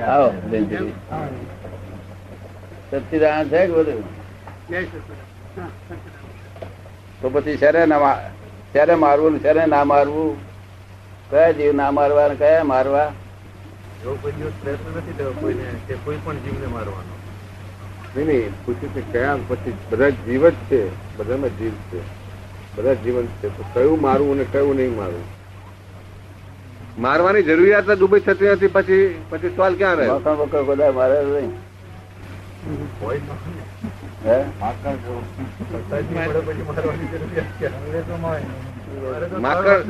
આવો. છે કે બધું? તો પછી શરે ના મા- મારવું ને શેરે ના મારવું? કયા જીવ ના મારવા ને કયા મારવા? એવો કોઈ દિવસ પ્રયત્ન નથી થયો કોઈને કે કોઈ પણ જીવને મારવાનો. નહીં નહીં પૂછ્યું કે કયા પછી બધા જીવ જ છે બધામાં જીવ છે. બધા જીવન છે. તો કયું મારવું અને કયું નહીં મારવું? મારવાની જરૂરિયાત જ થતી નથી પછી પછી સવાલ ક્યાં રહે મકર મકર બધા મારે નહીં. માકડ-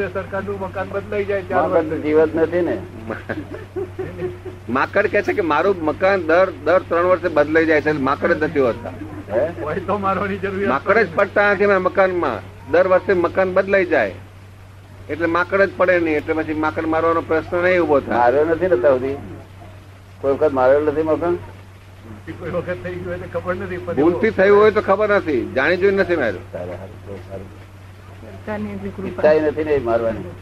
કે છે કે મારું મકાન દર દર ત્રણ વર્ષે બદલાઈ જાય છે માકડ જ નથી હોતા. તો મારવાની જરૂરિયાત માકડ જ પડતા નથી મકાનમાં. દર વર્ષે મકાન બદલાઈ જાય. એટલે માકડ જ પડે નહીં એટલે પછી માકડ મારવાનો પ્રશ્ન નહીં ઊભો થાય. માર્યો નથી ને સુધી કોઈ વખત માર્યો નથી મકર કોઈ વખત થઈ ગયું એટલે ખબર નથી ભૂલથી થયું હોય તો ખબર નથી જાણી જોઈ નથી માર્યું. ઈચ્છા નથી ને મારવાની.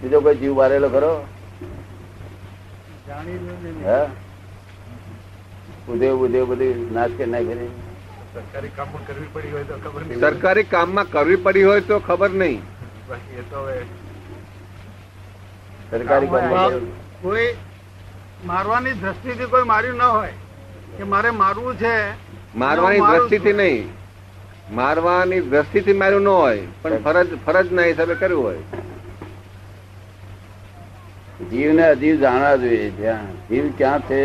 બીજો કોઈ જીવ મારેલો ખરો? હા? ઉદેવ ઉદેવ બધી નાશ કે નાખી સરકારી કામ કરવી પડી હોય તો ખબર સરકારી કામમાં કરવી પડી હોય તો ખબર નહીં. બાકી એ તો હવે સરકારી કોઈ મારવાની દ્રષ્ટિથી કોઈ માર્યું ન હોય કે મારે મારવું છે. મારવાની દ્રષ્ટિથી નહીં. મારવાની દ્રષ્ટિથી માર્યું ન હોય પણ ફરજ ફરજના હિસાબે કર્યું હોય. જીવને અજીવ જાણવા જોઈએ જ્યાં જીવ ક્યાં છે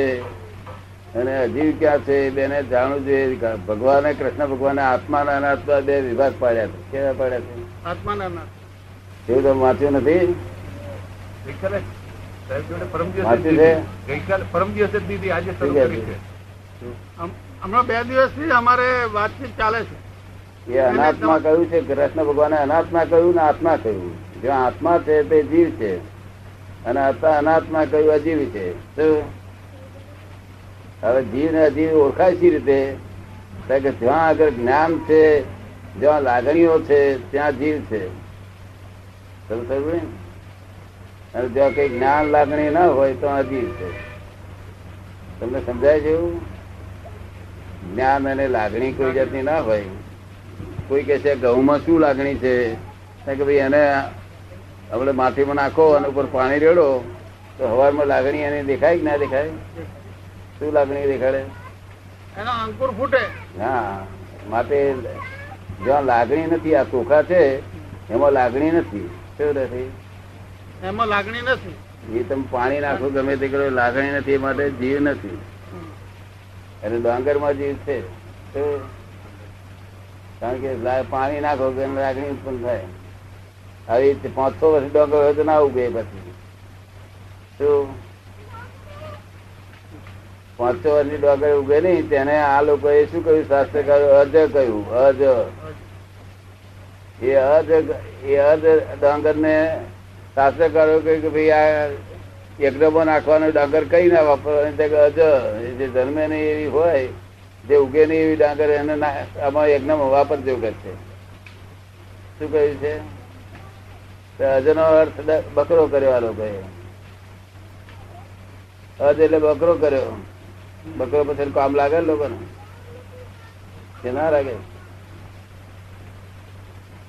અને અજીવ ક્યાં છે બેને જાણવું જોઈએ. ભગવાને કૃષ્ણ ભગવાને આત્માના અને અનાત્મા બે વિભાગ પાડ્યા છે. કેવા પાડ્યા છે? આત્માના ના તો વાંચ્યું નથી. હમણાં બે અમારે વાતચીત ચાલે છે. એ અનાત્મા કહ્યું છે કૃષ્ણ ભગવાને અનાત્મા કહ્યું ને આત્મા કહ્યું. જો આત્મા છે તે જીવ છે. અને અનાત્મા કહ્યું અજીવ છે? હવે જીવ ને અજીવ ઓળખાય છે રીતે? તો કે જ્યાં આગળ જ્ઞાન છે જ્યાં લાગણીઓ છે ત્યાં જીવ છે. ને? અને જ્યાં કઈ જ્ઞાન લાગણી ના હોય તો છે. તમને સમજાય છે એવું? જ્ઞાન અને લાગણી કોઈ જાતની ના હોય. કોઈ કે છે ઘઉંમાં શું લાગણી છે? કે ભાઈ એને આપણે માથીમાં નાખો અને ઉપર પાણી રેડો તો હવારમાં લાગણી એને દેખાય કે ના દેખાય? શું લાગણી દેખાડે? એનો અંકુર ફૂટે. હા માટે જ્યાં લાગણી નથી આ ચોખા છે એમાં લાગણી નથી. શું નથી. એમાં લાગણી નથી. એ તમે પાણી નાખો ગમે તે કરો લાગણી નથી એ માટે જીવ નથી. અને ડાંગરમાં જીવ છે? કારણ કે પાણી નાખો કે લાગણી ઉત્પન્ન થાય. આવી રીતે પાંચ છ વર્ષ ડોંગર હોય તો ના ઉગે પછી. શું પાંચ છ વર્ષની ડોંગર ઉગે નહીં તેને આ લોકોએ શું કહ્યું? શાસ્ત્રકારો અજ કહ્યું અજ. એ અર્ધ એ અર્ધ ડાંગર ને શાસ્ત્રકારો કહ્યું કે ભાઈ આ યજ્ઞમાં નાખવાનો ડાંગર કઈ ના વાપરવાની. અજ જે જન્મે નહીં એવી હોય, જે ઉગે નહીં એવી ડાંગર, એને આમાં એકદમ વાપરજો કે છે. શું કહ્યું છે? અજનો અર્થ બકરો કર્યો આ લોકોએ. અજ એટલે બકરો કર્યો. બકરો પછી કામ લાગે લોકોને? કે ના લાગે?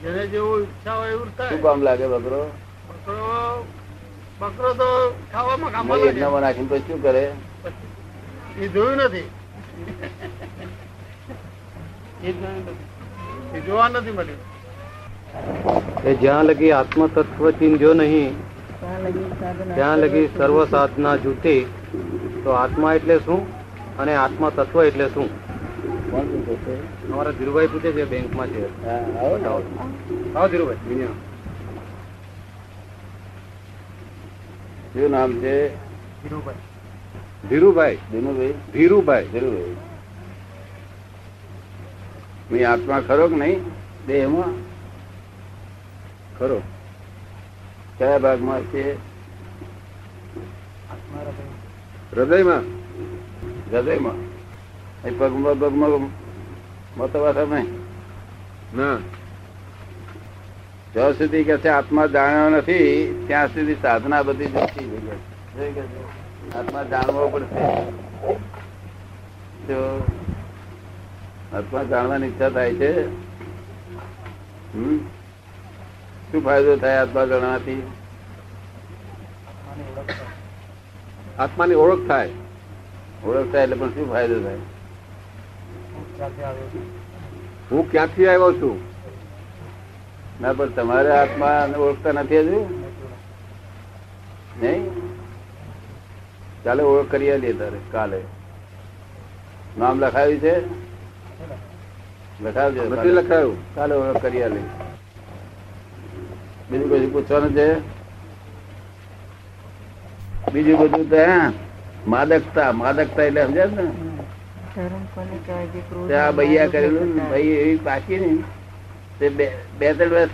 જેને જેવું ઈચ્છા હોય એવું શું કામ લાગે બકરો? બકરો બકરો તો ખાવામાં કામ એમાં યજ્ઞમાં નાખીને પછી શું કરે? એ જોયું નથી. એ જોયું નથી. એ જોવા નથી મળ્યું. કે જ્યાં લગી આત્મ તત્વ ચીંધ્યો નહીં ત્યાં લગી સર્વ સાધના જૂઠી તો આત્મા એટલે શું? અને આત્મા તત્વ એટલે શું? કોણ પૂછે છે અમારા ધીરુભાઈ પૂછે છે બેંકમાં છે. હા, આવો આવો. ધીરુભાઈ શું નામ છે ધીરુભાઈ. ધીરુભાઈ. ધીરુભાઈ. ધીરુભાઈ. મેં આત્મા ખરો કે નહીં? દેહમાં ખરો. કયા ભાગમાં છે? હૃદયમાં. હૃદયમાં. પગમાં પગમાં નહીં ના. જ્યાં સુધી કે છે આત્મા જાણ્યો નથી ત્યાં સુધી સાધના બધી જતી? આત્મા જાણવો પડશે. જો આત્મા જાણવાની ઈચ્છા થાય છે હમ? શું ફાયદો થાય આત્મા જાણવાથી? આત્માની ઓળખ થાય. ઓળખ થાય એટલે પણ શું ફાયદો થાય? હું ક્યાંથી આવ્યો છું? ના પણ તમારે આત્મા ઓળખતા નથી હજુ? નહીં? ચાલે ઓળખ કરી આલીએ તારે કાલે. નામ લખાવ્યું છે? લખાવજો નથી લખાયું. કાલે ઓળખ કરી આલી. બીજું કશું પૂછવાનું છે? બીજું બધું તો હે માદકતા માદકતા એટલે સમજાય ને? બૈયા કરેલું ભાઈ એવી પાકી ને તે બે બે ત્રણ વર્ષ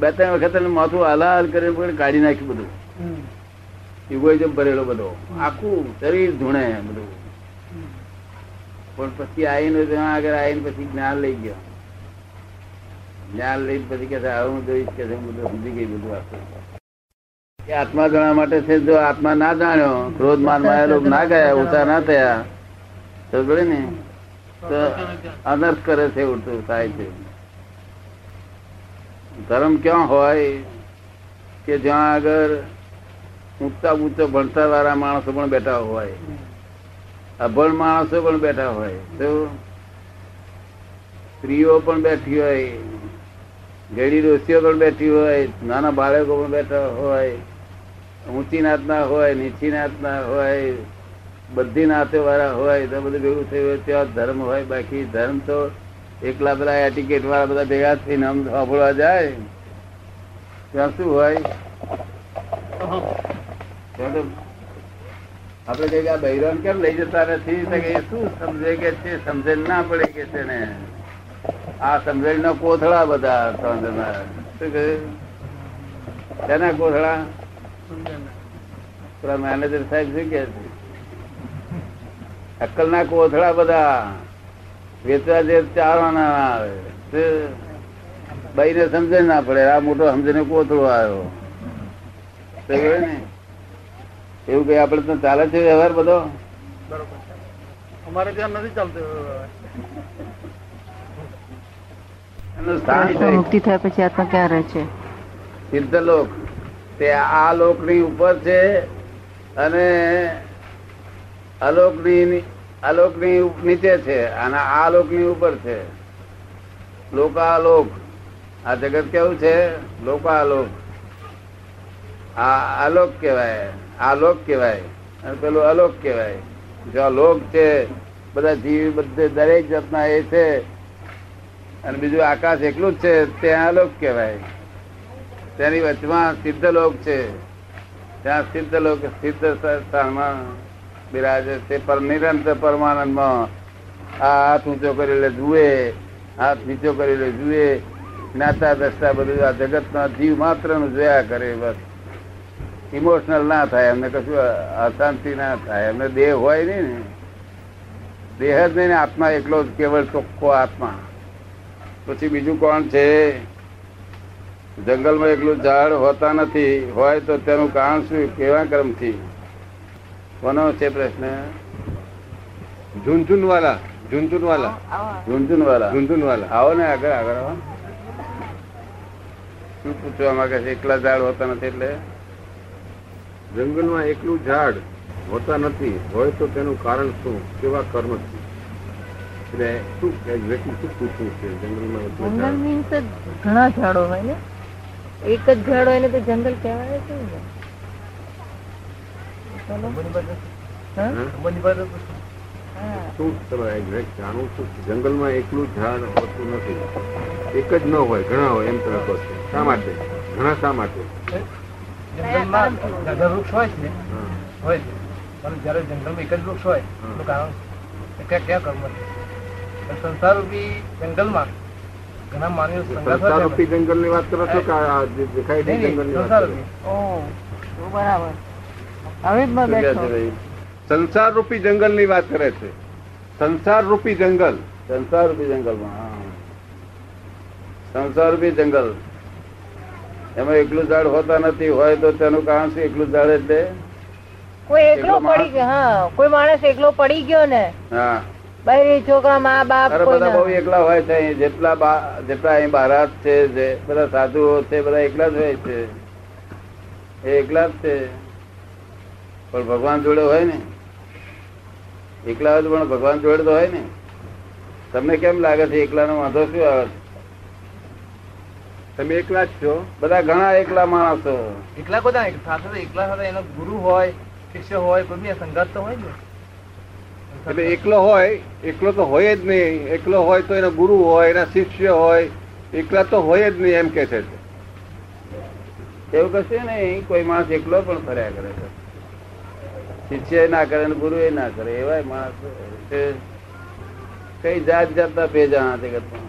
બે ત્રણ વખત માથું હલાલ કરીને કાઢી નાખ્યું બધું. ઇગોઇઝમ ભરેલો બધો. આખું શરીર ધૂણે બધું. પણ પછી આવીને ત્યાં આગળ આવીને પછી જ્ઞાન લઈ ગયો. જ્ઞાન લઈને પછી કે હું જોઈશ કે બધું સમજી ગઈ બધું આખું. એ આત્મા જાણવા માટે છે જો આત્મા ના જાણ્યો ક્રોધ માન માયા ના ગયા ઉતા ના થયા બોલે ને, તો અનર્થ કરે છે ઉડતું થાય છે. ધર્મ ક્યાં હોય કે જ્યાં આગળ ઊંચા ઊંચો ભણતા વાળા માણસો પણ બેઠા હોય? અભણ માણસો પણ બેઠા હોય. તો સ્ત્રીઓ પણ બેઠી હોય, ઘેડી ડોસીઓ પણ બેઠી હોય, નાના બાળકો પણ બેઠા હોય, ઊંચી નાતના હોય, નીચી નાતના હોય બધી નાતે વાળા હોય, તો બધું ભેગું થયું ત્યાં ધર્મ હોય, બાકી ધર્મ તો એકલા પેલા એટિકેટ વાળા બધા ભેગા થઈને આમ સાંભળવા જાય. ત્યાં શું હોય? ત્યાં તો આપડે કઈ આ કેમ લઈ જતા નથી? કે શું સમજે કે છે? સમજણ ના પડે કે છે ને? આ સમજણ નો કોથળા બધા ત્રણ શું કહ્યું તેના કોથળા? પેલા મેનેજર સાહેબ શું કે છે? અક્કલ ના કોથળા બધા વેચવા જે ચારવાના આવે. બાઈને સમજે ના પડે. આ મોટો સમજીને કોથળો આવ્યો. ને? એવું કઈ આપડે તો ચાલે છે વ્યવહાર બધો? બરોબર અમારે ત્યાં નથી ચાલતું એનું મુક્તિ થયા પછી આત્મા ક્યાં રહે છે? સિદ્ધ લોક તે આ લોકની ઉપર છે અને અલોકની નીચે છે અને આ લોકની ઉપર છે. લોકાલોક. આ જગત કેવું છે? લોકાલોક. આ અલોક કહેવાય. આ લોક કહેવાય. અને પેલું અલોક કહેવાય. જો આ લોક છે, બધા જીવ બધે દરેક જાતના એ છે. અને બીજું આકાશ એકલું જ છે, ત્યાં અલોક કહેવાય. તેની વચમાં સિદ્ધ લોક છે. ત્યાં સિદ્ધ લોક સિદ્ધ સ્થાનમાં બિરાજે છે પર નિરંતર પરમાનંદમાં આ હાથ ઊંચો કરી લે જુએ, હાથ નીચો કરી લે જુએ, જ્ઞાતા, દ્રષ્ટા બધું આ જગતના જીવ માત્રનું જોયા કરે બસ. ઇમોશનલ ના થાય એમને કશું અશાંતિ ના થાય એમને દેહ હોય નહીં ને. દેહ જ નહીં આત્મા એકલો જ કેવળ ચોખ્ખો આત્મા. પછી બીજું કોણ છે? જંગલમાં એકલું ઝાડ હોતા નથી, હોય તો તેનું કારણ શું? કેવા ક્રમથી? કોનો છે પ્રશ્ન. ઝુનઝુન વાલા ઝુનઝુન વાલા ઝુનઝુન વાલા ઝુનઝુન વાલા આવો ને આગળ આગળ આવો શું પૂછવા માંગે છે? એકલા ઝાડ હોતા નથી એટલે? જંગલમાં એકલું ઝાડ હોતા નથી. હોય તો તેનું કારણ શું? કેવા કર્મથી એટલે શું એક્ઝેક્ટલી શું પૂછવું છે? જંગલમાં જંગલ મીન્સ ઘણા ઝાડો હોય ને. એક જ ઝાડ હોય ને તો જંગલ કહેવાય છે જાણવું છું જંગલમાં એકલું ઝાડ હોતું નથી. એક જ ન હોય ઘણા હોય એમ તમે કહો છો શા માટે? ઘણા શા માટે? વૃક્ષ હોય છે હોય છે. પણ જયારે જંગલમાં એક જ વૃક્ષ હોય એનું કારણ ક્યાં ક્યાં કર્મ છે સંસાર રૂપી જંગલમાં ઘણા માનવીઓ સંસાર રૂપી જંગલની વાત કરો છો કે દેખાય જંગલની સંસાર વાત બરાબર. બેઠો. સંસાર રૂપી જંગલની વાત કરે છે. સંસાર રૂપી જંગલ. સંસાર રૂપી જંગલમાં સંસાર રૂપી જંગલ. એમાં એકલું ઝાડ હોતા નથી હોય તો તેનું કારણ શું? એકલું ઝાડ એટલે કોઈ એકલો પડી ગયો હા. કોઈ માણસ એકલો પડી ગયો ને હા. બહેરી છોકરા મા બાપ બધા બહુ એકલા હોય છે જેટલા બા- જેટલા અહીં બારાત છે જે બધા સાધુઓ છે બધા એકલા જ હોય છે. એ એકલા જ છે. પણ ભગવાન જોડે હોય ને? એકલા હોય પણ ભગવાન જોડે તો હોય ને? તમને કેમ લાગે છે એકલાનો વાંધો શું આવે છે? તમે એકલા જ છો. બધા ઘણા એકલા માણસો એકલા બધા સાથે એકલા સાથે એનો ગુરુ હોય શિષ્ય હોય કોઈ સંગાત તો હોય ને. એટલે એકલો હોય એકલો તો હોય જ નહીં. એકલો હોય તો એનો ગુરુ હોય એના શિષ્ય હોય એકલા તો હોય જ નહીં એમ કે છે. એવું કશું નહીં. કોઈ માણસ એકલો પણ ફર્યા કરે છે. શિષ્ય ના કરે ગુરુ એ ના કરે એવા માણસ કઈ જાત જાતના ભેજા જગતમાં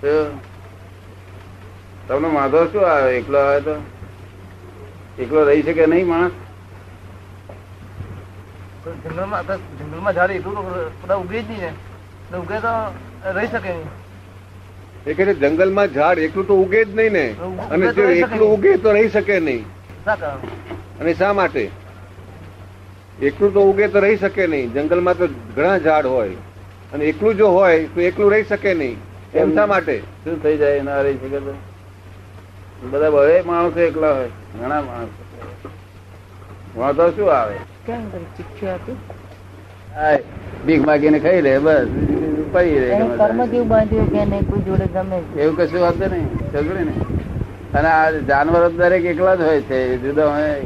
તો તમને વાંધો શું આવે? એકલો આવે તો? એકલો રહી શકે નહીં માણસ? જંગલમાં જંગલમાં ઝાડ એટલું બધા ઉગે જ નહીં ને. ઉગે તો રહી શકે નહીં. એ કહે જંગલમાં ઝાડ એકલું તો ઉગે જ નહીં ને. અને જો એકલું ઉગે તો રહી શકે નહીં. અને શા માટે? એકલું તો ઉગે તો રહી શકે નહીં. જંગલમાં તો ઘણા ઝાડ હોય. અને એકલું જો હોય તો એકલું રહી શકે નહીં. એમ શા માટે? શું થઈ જાય ના રહી શકે તો? બધા બહે માણસો એકલા હોય ઘણા માણસો. વાંધો શું આવે? ભીખ માગીને ખાઈ લે બસ. પડી રહે કર્મ જેવું બાંધ્યું કે નહીં કોઈ જોડે ગમે? એવું કશું વાંધો નહીં સમજે ને અને આ જાનવર દરેક એકલા જ હોય છે જુદા હોય.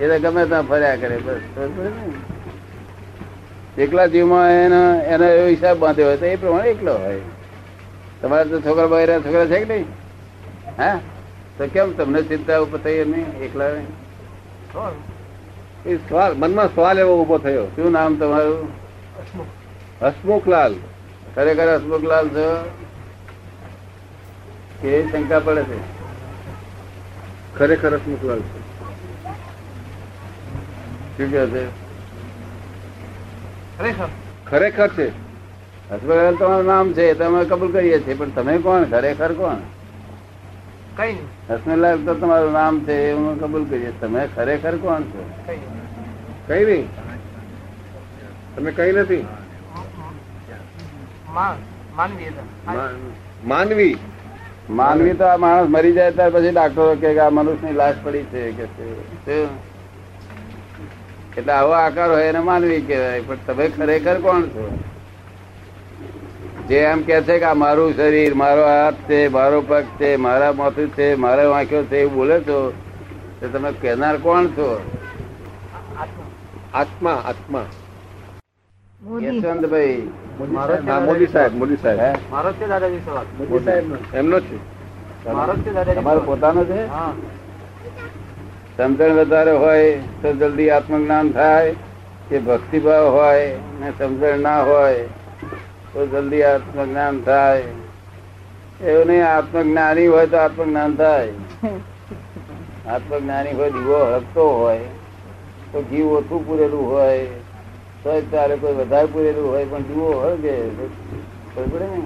એ તો ગમે ત્યાં ફર્યા કરે બસ એકલા જીવમાં એનો એનો એવો હિસાબ બાંધ્યો હોય તો એ પ્રમાણે એકલો હોય. તમારે તો છોકરા રહ્યા છોકરા છે કે નહીં? હા? તો કેમ તમને ચિંતા ઉપર થઈ નહીં એકલા એ સવાલ મનમાં સવાલ એવો ઊભો થયો. શું નામ તમારું? હસમુખ. હસમુખલાલ. ખરેખર હસમુખલાલ છો? કે શંકા પડે છે? ખરેખર હસમુખલાલ છે. શું કહે છે? ખરેખર? છે. હસમુખલાલ તમારું નામ છે તમે કબૂલ કરીએ છીએ પણ તમે કોણ? ખરેખર કોણ? કઈ નહીં. તો તમારું નામ છે એ હું કબૂલ કરીએ તમે ખરેખર કોણ છો? કઈ નહીં. તમે કઈ નથી? માનવી માનવી. તો આ માણસ મરી જાય ત્યાર પછી ડાક્ટરો કે આ મનુષ્યની લાશ પડી છે કે? એટલે આવો આકાર હોય એને માનવી કહેવાય પણ તમે ખરેખર કોણ છો? જે એમ કે છે કે આ મારું શરીર મારો હાથ છે મારો પગ છે મારા માથું છે મારા આંખ્યો છે એવું બોલે છો તો તમે કહેનાર કોણ છો? આત્મા આત્મા. મોદી. યશવંતભાઈ મોદી સાહેબ મોદી હે? સાહેબ મારો છે દાદાજી સવાલ. એમનો છે. મારો છે તમારો પોતાનો છે? હા. સમજણ વધારે હોય તો જલ્દી આત્મજ્ઞાન થાય કે ભક્તિભાવ હોય ને સમજણ ના હોય તો જલ્દી આત્મજ્ઞાન થાય. એવું નહીં આત્મજ્ઞાની હોય તો આત્મજ્ઞાન થાય. આત્મજ્ઞાની હોય દીવો હલતો હોય તો ઘી ઓછું પૂરેલું હોય તો તારે કોઈ વધારે પૂરેલું હોય પણ દીવો હળગે. ખબર પડે ને?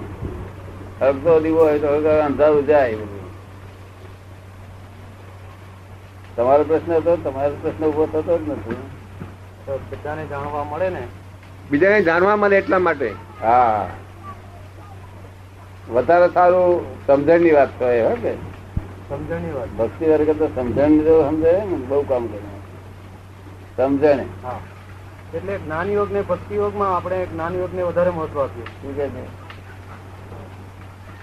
હળગતો દીવો હોય તો હળગે અંધારું જાય બધું તમારો પ્રશ્ન હતો તમારો પ્રશ્ન ઊભો થતો જ નથી. તો બધાને જાણવા મળે ને? બીજાને જાણવા મળે એટલા માટે. હા. વધારે સારું સમજણની વાત કહે હો કે? સમજણની વાત. ભક્તિ વર્ગ તો સમજણ જો સમજે ને બહુ કામ કરે. સમજણ. હા. એટલે જ્ઞાન યોગ ને ભક્તિ યોગમાં આપણે જ્ઞાન યોગ ને વધારે મહત્વ આપ્યું શું કે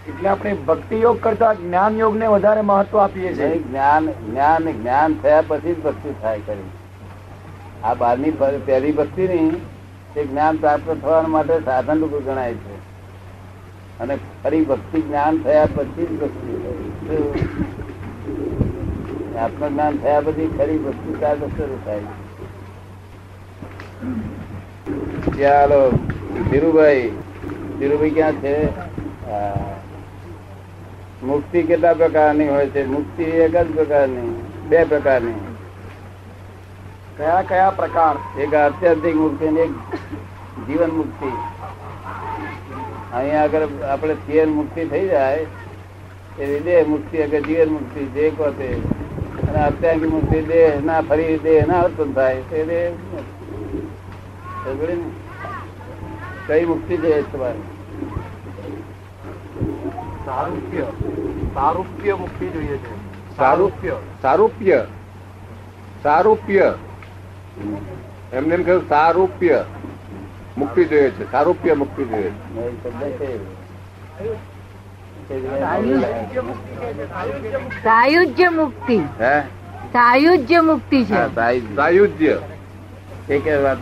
એટલે આપણે ભક્તિ યોગ કરતા જ્ઞાન યોગ ને વધારે મહત્વ આપીએ છીએ જ્ઞાન જ્ઞાન જ્ઞાન થયા પછી જ ભક્તિ થાય કરી આ બારની પહેલી ભક્તિ ની તે જ્ઞાન પ્રાપ્ત થવા માટે સાધન રૂપ ગણાય છે અને ફરી ભક્તિ જ્ઞાન થયા પછી જ ભક્તિ. આત્મજ્ઞાન થયા પછી ખરી ભક્તિ કાર્ય શરૂ થાય ચાલો, ધીરુભાઈ ધીરુભાઈ ક્યાં છે હા. મુક્તિ કેટલા પ્રકારની હોય છે? મુક્તિ એક જ પ્રકારની. બે પ્રકારની. કયા કયા પ્રકાર? એક આત્યંતિક મુક્તિ અને એક જીવન મુક્તિ. અહીંયા આગળ આપણે જીવન મુક્તિ થઈ જાય એ દેહ મુક્તિ આગળ જીવન મુક્તિ જે કહો તે. અને અત્યાંગી મુક્તિ દેહ ના ફરી દેહ ના ઉત્પન્ન થાય તે દેહ સમજ્યું ને? કઈ મુક્તિ છે તમારે? સારૂપ્ય સારૂપ્ય મુક્તિ જોઈએ છે. સારૂપ્ય. સારૂપ્ય. સારૂપ્ય. એમને એમ કહ્યું સારૂપ્ય મુક્તિ જોઈએ છે. સારૂપ્ય મુક્તિ જોઈએ છે. સાયુજ્ય મુક્તિ. હે? સાયુજ્ય મુક્તિ છે. હા સાયુજ્ય. એ કે વાત.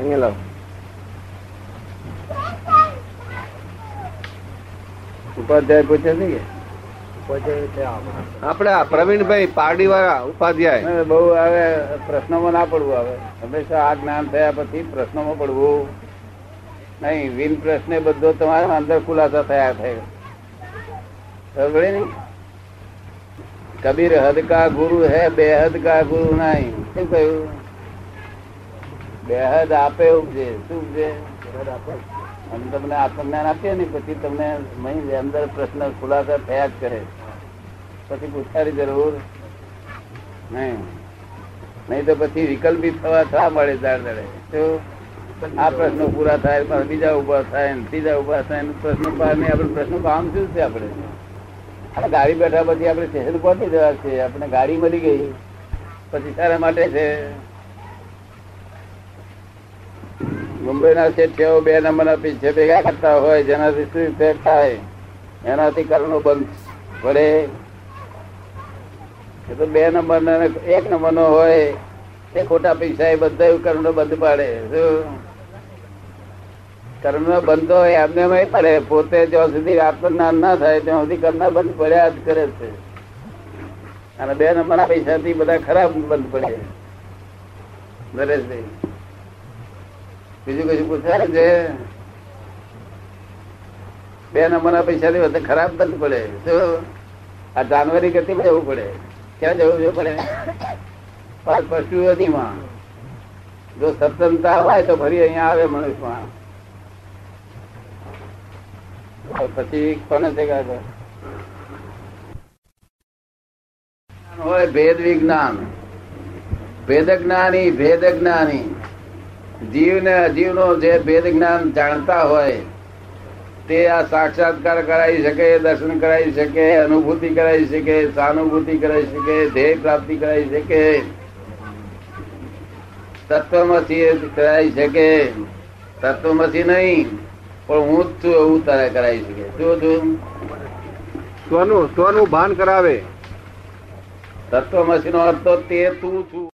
અહીંયા લાવો. ઉપાધ્યાય પૂછે છે કે? આપણે પ્રવીણભાઈ પારડી વાળા ઉપાધ્યાય બહુ હવે પ્રશ્નોમાં ના પડવું હવે હંમેશા આ જ્ઞાન થયા પછી પ્રશ્નોમાં પડવું. નહીં વિન પ્રશ્ને બધો તમારા અંદર ખુલાસા થયા થાય ખબર ને કબીર હદ કા ગુરુ હે બેહદ કા ગુરુ નહીં. શું કહ્યું? બેહદ આપે ઉપજે શું ઉપજે? અને તમને આત્મજ્ઞાન આપીએ ને પછી તમને અંદર પ્રશ્ન ખુલાસા થયા જ કરે. પછી પૂછવાની જરૂર નહીં. નહીં તો પછી વિકલ્પિત થવા થવા મળે દાડ દડે તો આ પ્રશ્નો પૂરા થાય બીજા ઊભા થાય ત્રીજા ઊભા થાય પ્રશ્નો પાર નહીં. આપણે પ્રશ્નો કામ શું છે આપણે? આ ગાડી બેઠા પછી આપણે સ્ટેશન પહોંચી જવા છે. આપણે ગાડી મળી ગઈ. પછી તારા માટે છે. મુંબઈના શેઠિયાઓ બે નંબરના પીછે ભેગા કરતા હોય, જેનાથી શું ઇફેક્ટ થાય, એનાથી કરણો બંધ પડે. એ તો બે નંબર એક નંબર નો હોય, એ ખોટા પૈસા એ બધા કર્મ બંધ પાડે. શું? કર્મ બંધ હોય, એમને એમ પડે. પોતે જ્યાં સુધી આત્મજ્ઞાન ના થાય, ત્યાં સુધી કર્મ બંધ પડ્યા જ કરે છે. અને બે નંબર ના પૈસા થી બધા ખરાબ બંધ પડે. નરેશભાઈ. બીજું કશું પૂછાય છે બે નંબરના પૈસા થી બધા ખરાબ બંધ પડે. આ જાનવરી ગતિ જવું પડે. ક્યાં જવું જવું પડે? પાછ પશુઓથીમાં જો સત્સંગતા હોય તો ફરી અહીંયા આવે મનુષ્યમાં. પછી કોને છે હોય ભેદ વિજ્ઞાન. ભેદ જ્ઞાની ભેદ જ્ઞાની. જીવ ને અજીવ નો જે ભેદ જ્ઞાન જાણતા હોય તે આ સાક્ષાત્કાર કરાવી શકે દર્શન કરાવી શકે અનુભૂતિ કરાવી શકે સાનુભૂતિ કરાવી શકે ધ્યેય પ્રાપ્તિ કરાવી શકે તત્વમાંથી કરાવી શકે તત્વમાંથી નહીં પણ હું જ છું એવું તારે કરાવી શકે. શું છું? સ્વનું સ્વનું ભાન કરાવે. તત્વમસી નો અર્થ તે તું છું.